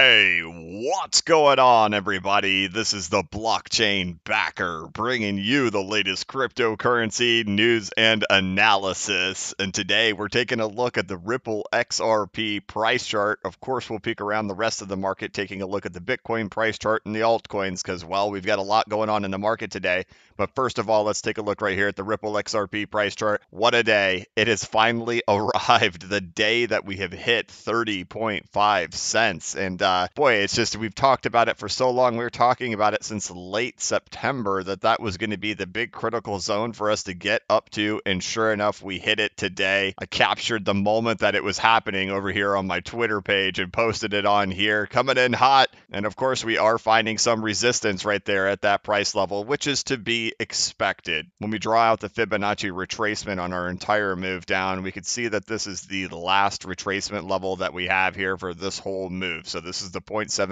Hey, what's going on, everybody? This is the blockchain backer bringing you the latest cryptocurrency news and analysis. And today we're taking a look at the Ripple XRP price chart. Of course, we'll peek around the rest of the market, taking a look at the Bitcoin price chart and the altcoins, because, well, we've got a lot going on in the market today. But first of all, let's take a look right here at the Ripple XRP price chart. What a day! It has finally arrived, the day that we have hit 30.5 cents. And uh, boy, it's just we've talked about it for so long. We were talking about it since late September that that was going to be the big critical zone for us to get up to, and sure enough, we hit it today. I captured the moment that it was happening over here on my Twitter page and posted it on here, coming in hot. And of course, we are finding some resistance right there at that price level, which is to be expected. When we draw out the Fibonacci retracement on our entire move down, we can see that this is the last retracement level that we have here for this whole move. So this is the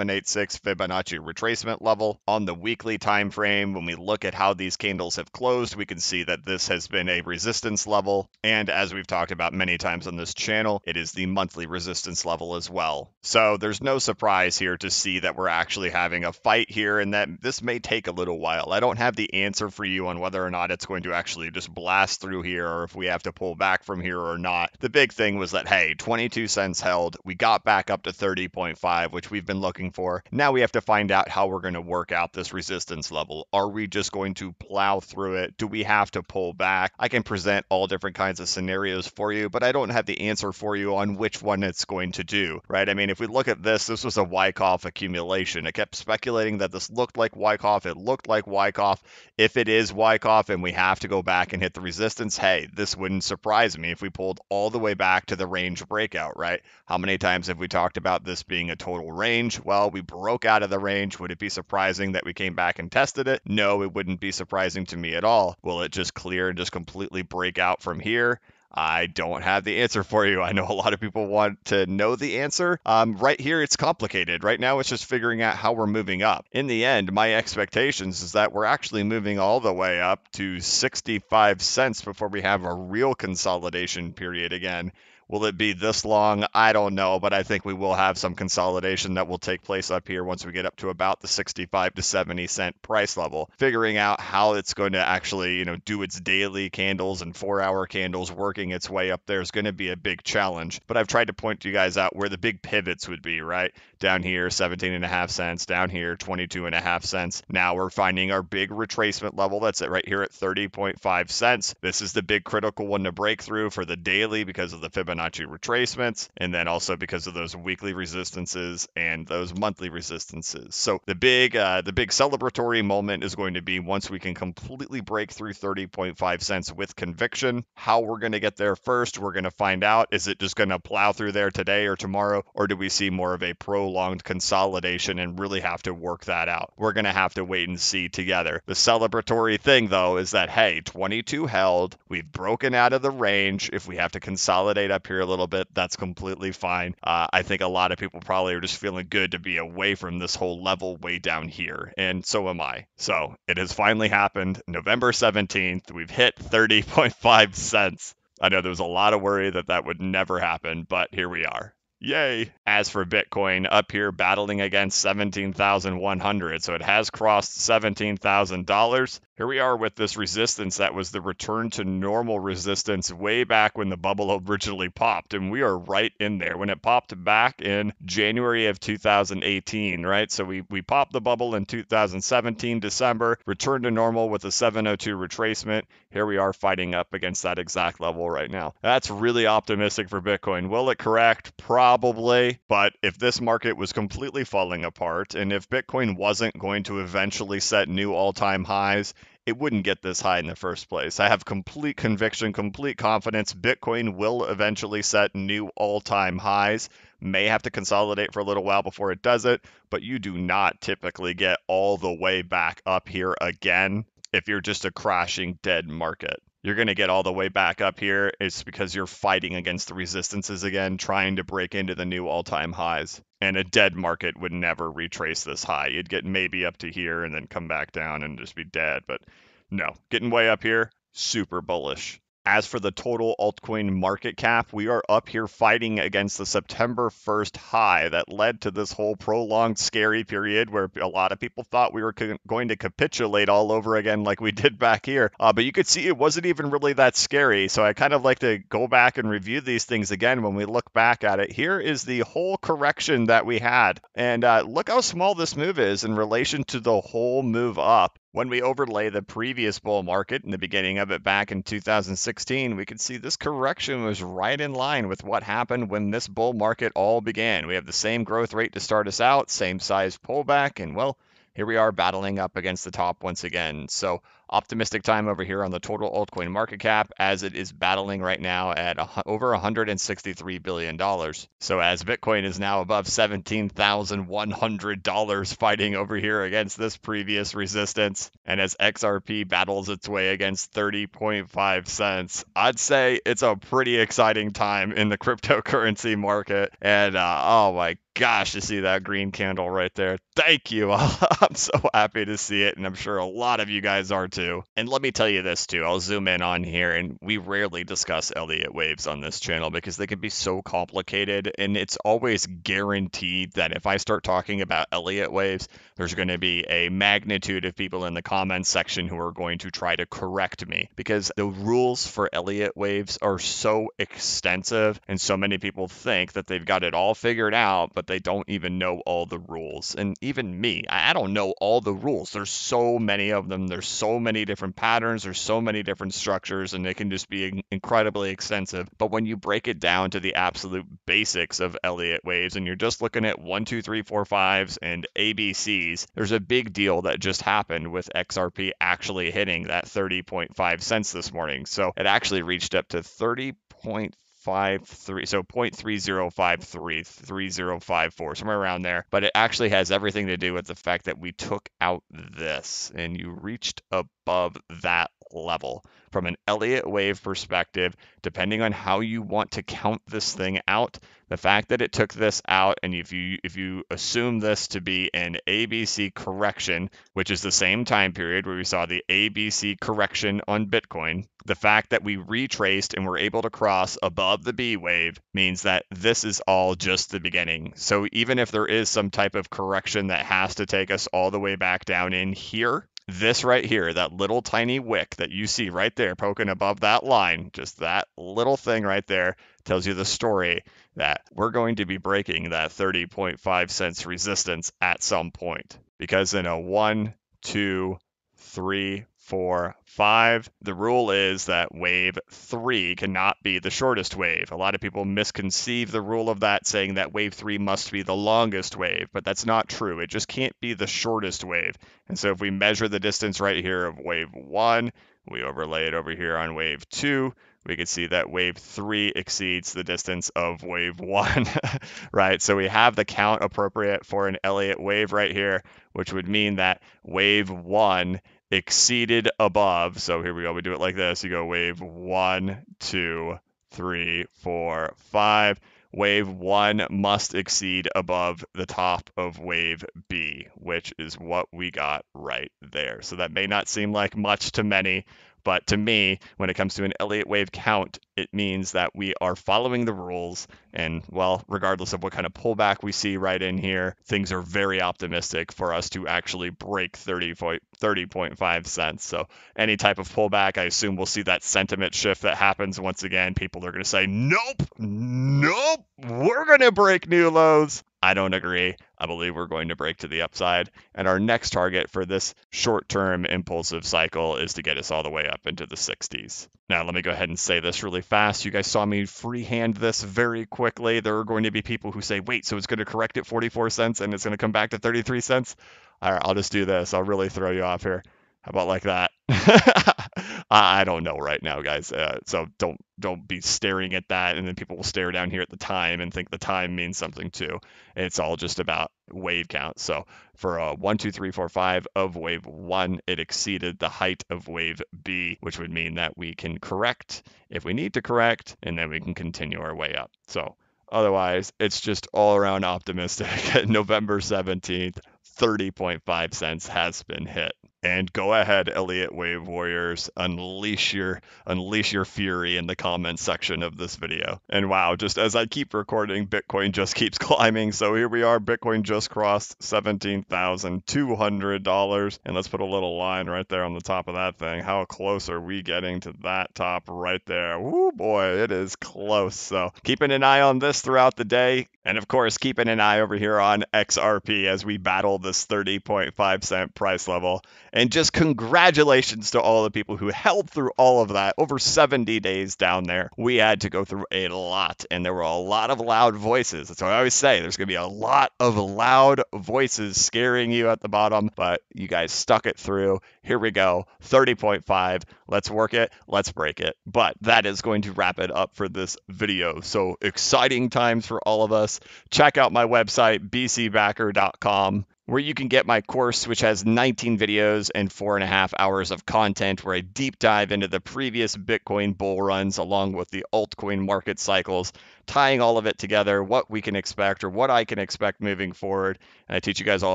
0.786 Fibonacci retracement level. On the weekly time frame, when we look at how these candles have closed, we can see that this has been a resistance level. And as we've talked about many times on this channel, it is the monthly resistance level as well. So there's no surprise here to see that we're actually having a fight here and that this may take a little while. I don't have the answer for you on whether or not it's going to actually just blast through here or if we have to pull back from here or not. The big thing was that, hey, 22 cents held. We got back up to 30.5, which we've been looking for. Now we have to find out how we're going to work out this resistance level. Are we just going to plow through it? Do we have to pull back? I can present all different kinds of scenarios for you, but I don't have the answer for you on which one it's going to do, right? I mean, if we look at this, this was a Wyckoff accumulation. I kept speculating that this looked like Wyckoff. It looked like Wyckoff. If it is Wyckoff and we have to go back and hit the resistance, hey, this wouldn't surprise me if we pulled all the way back to the range breakout, right? How many times have we talked about this being a total range? Well, we broke out of the range. Would it be surprising that we came back and tested it? No, it wouldn't be surprising to me at all. Will it just clear and just completely break out from here? I don't have the answer for you. I know a lot of people want to know the answer. Um, right here, it's complicated. Right now, it's just figuring out how we're moving up. In the end, my expectations is that we're actually moving all the way up to 65 cents before we have a real consolidation period again. Will it be this long? I don't know, but I think we will have some consolidation that will take place up here once we get up to about the 65 to 70 cent price level. Figuring out how it's going to actually, you know, do its daily candles and 4-hour candles working its way up there is going to be a big challenge. But I've tried to point you guys out where the big pivots would be, right? Down here 17 and a half cents, down here 22 and a half cents. Now we're finding our big retracement level that's it right here at 30.5 cents. This is the big critical one to break through for the daily because of the Fibonacci retracements, and then also because of those weekly resistances and those monthly resistances. So the big uh, the big celebratory moment is going to be once we can completely break through 30.5 cents with conviction. How we're going to get there first, we're going to find out. Is it just going to plow through there today or tomorrow, or do we see more of a prolonged consolidation and really have to work that out? We're going to have to wait and see together. The celebratory thing though is that hey, 22 held, we've broken out of the range. If we have to consolidate up here a little bit, that's completely fine. Uh, I think a lot of people probably are just feeling good to be away from this whole level way down here, and so am I. So it has finally happened. November 17th, we've hit 30.5 cents. I know there was a lot of worry that that would never happen, but here we are. Yay. As for Bitcoin, up here battling against 17,100. So it has crossed $17,000. Here we are with this resistance that was the return to normal resistance way back when the bubble originally popped. And we are right in there when it popped back in January of 2018, right? So we, we popped the bubble in 2017, December, returned to normal with a 702 retracement. Here we are fighting up against that exact level right now. That's really optimistic for Bitcoin. Will it correct? Probably. But if this market was completely falling apart and if Bitcoin wasn't going to eventually set new all time highs, it wouldn't get this high in the first place. I have complete conviction, complete confidence Bitcoin will eventually set new all time highs. May have to consolidate for a little while before it does it, but you do not typically get all the way back up here again if you're just a crashing dead market you're going to get all the way back up here. It's because you're fighting against the resistances again, trying to break into the new all time highs. And a dead market would never retrace this high. You'd get maybe up to here and then come back down and just be dead. But no, getting way up here, super bullish. As for the total altcoin market cap, we are up here fighting against the September 1st high that led to this whole prolonged scary period where a lot of people thought we were co- going to capitulate all over again like we did back here. Uh, but you could see it wasn't even really that scary. So I kind of like to go back and review these things again when we look back at it. Here is the whole correction that we had. And uh, look how small this move is in relation to the whole move up. When we overlay the previous bull market in the beginning of it back in 2016, we could see this correction was right in line with what happened when this bull market all began. We have the same growth rate to start us out, same size pullback, and well, here we are battling up against the top once again. So optimistic time over here on the total altcoin market cap as it is battling right now at over 163 billion dollars. So as Bitcoin is now above $17,100 fighting over here against this previous resistance and as XRP battles its way against 30.5 cents, I'd say it's a pretty exciting time in the cryptocurrency market and uh, oh my gosh to see that green candle right there. Thank you. I'm so happy to see it, and I'm sure a lot of you guys are too. And let me tell you this too. I'll zoom in on here, and we rarely discuss Elliott waves on this channel because they can be so complicated, and it's always guaranteed that if I start talking about Elliott waves, there's going to be a magnitude of people in the comments section who are going to try to correct me because the rules for Elliott waves are so extensive, and so many people think that they've got it all figured out, but they don't even know all the rules. And even me, I don't know all the rules. There's so many of them. There's so many different patterns. There's so many different structures, and they can just be incredibly extensive. But when you break it down to the absolute basics of Elliott waves, and you're just looking at one, two, three, four, fives and ABCs, there's a big deal that just happened with XRP actually hitting that 30.5 cents this morning. So it actually reached up to 30.5 five three so 0.3053 3054 somewhere around there. But it actually has everything to do with the fact that we took out this and you reached above that level from an Elliott wave perspective, depending on how you want to count this thing out, the fact that it took this out and if you if you assume this to be an ABC correction, which is the same time period where we saw the ABC correction on Bitcoin, the fact that we retraced and were able to cross above the B wave means that this is all just the beginning. So even if there is some type of correction that has to take us all the way back down in here, this right here, that little tiny wick that you see right there poking above that line, just that little thing right there tells you the story that we're going to be breaking that 30.5 cents resistance at some point. Because in a one, two, three, four, five. The rule is that wave three cannot be the shortest wave. A lot of people misconceive the rule of that, saying that wave three must be the longest wave, but that's not true. It just can't be the shortest wave. And so if we measure the distance right here of wave one, we overlay it over here on wave two, we can see that wave three exceeds the distance of wave one, right? So we have the count appropriate for an Elliott wave right here, which would mean that wave one exceeded above. So here we go. We do it like this. You go wave one, two, three, four, five. Wave one must exceed above the top of wave B, which is what we got right there. So that may not seem like much to many, but to me, when it comes to an Elliott wave count, it means that we are following the rules. And well, regardless of what kind of pullback we see right in here, things are very optimistic for us to actually break 30, 30.5 cents. So any type of pullback, I assume we'll see that sentiment shift that happens once again. People are going to say, nope, nope, we're going to break new lows. I don't agree. I believe we're going to break to the upside. And our next target for this short term impulsive cycle is to get us all the way up into the 60s. Now, let me go ahead and say this really fast. You guys saw me freehand this very quickly. There are going to be people who say, wait, so it's going to correct at 44 cents and it's going to come back to 33 cents? All right, I'll just do this. I'll really throw you off here. How about like that? I don't know right now, guys. Uh, so don't don't be staring at that, and then people will stare down here at the time and think the time means something too. It's all just about wave count. So for a one, two, three, four, five of wave one, it exceeded the height of wave B, which would mean that we can correct if we need to correct, and then we can continue our way up. So otherwise, it's just all around optimistic. November 17th, 30.5 cents has been hit. And go ahead, Elliott Wave Warriors, unleash your unleash your fury in the comments section of this video. And wow, just as I keep recording, Bitcoin just keeps climbing. So here we are, Bitcoin just crossed $17,200. And let's put a little line right there on the top of that thing. How close are we getting to that top right there? Woo boy, it is close. So keeping an eye on this throughout the day. And of course, keeping an eye over here on XRP as we battle this 30.5 cent price level. And just congratulations to all the people who held through all of that over 70 days down there. We had to go through a lot, and there were a lot of loud voices. That's what I always say. There's going to be a lot of loud voices scaring you at the bottom, but you guys stuck it through. Here we go 30.5. Let's work it. Let's break it. But that is going to wrap it up for this video. So exciting times for all of us. Check out my website, bcbacker.com where you can get my course, which has 19 videos and four and a half hours of content, where I deep dive into the previous Bitcoin bull runs along with the altcoin market cycles, tying all of it together, what we can expect or what I can expect moving forward. And I teach you guys all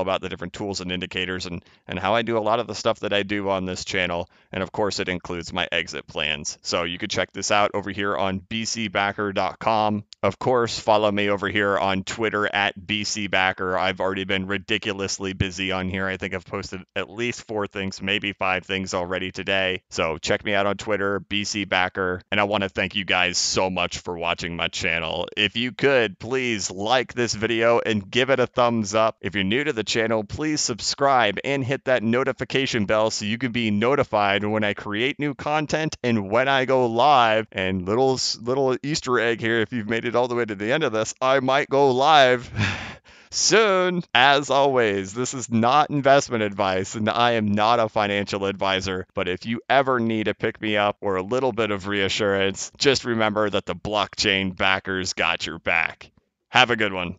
about the different tools and indicators and, and how I do a lot of the stuff that I do on this channel. And of course, it includes my exit plans. So you can check this out over here on bcbacker.com. Of course, follow me over here on Twitter at bcbacker. I've already been ridiculously busy on here. I think I've posted at least four things, maybe five things already today. So check me out on Twitter, bcbacker. And I want to thank you guys so much for watching my channel. If you could, please like this video and give it a thumbs up. If you're new to the channel, please subscribe and hit that notification bell so you can be notified when I create new content and when I go live. And little little Easter egg here, if you've made it all the way to the end of this, I might go live. soon. As always, this is not investment advice and I am not a financial advisor. But if you ever need a pick me up or a little bit of reassurance, just remember that the blockchain backers got your back. Have a good one.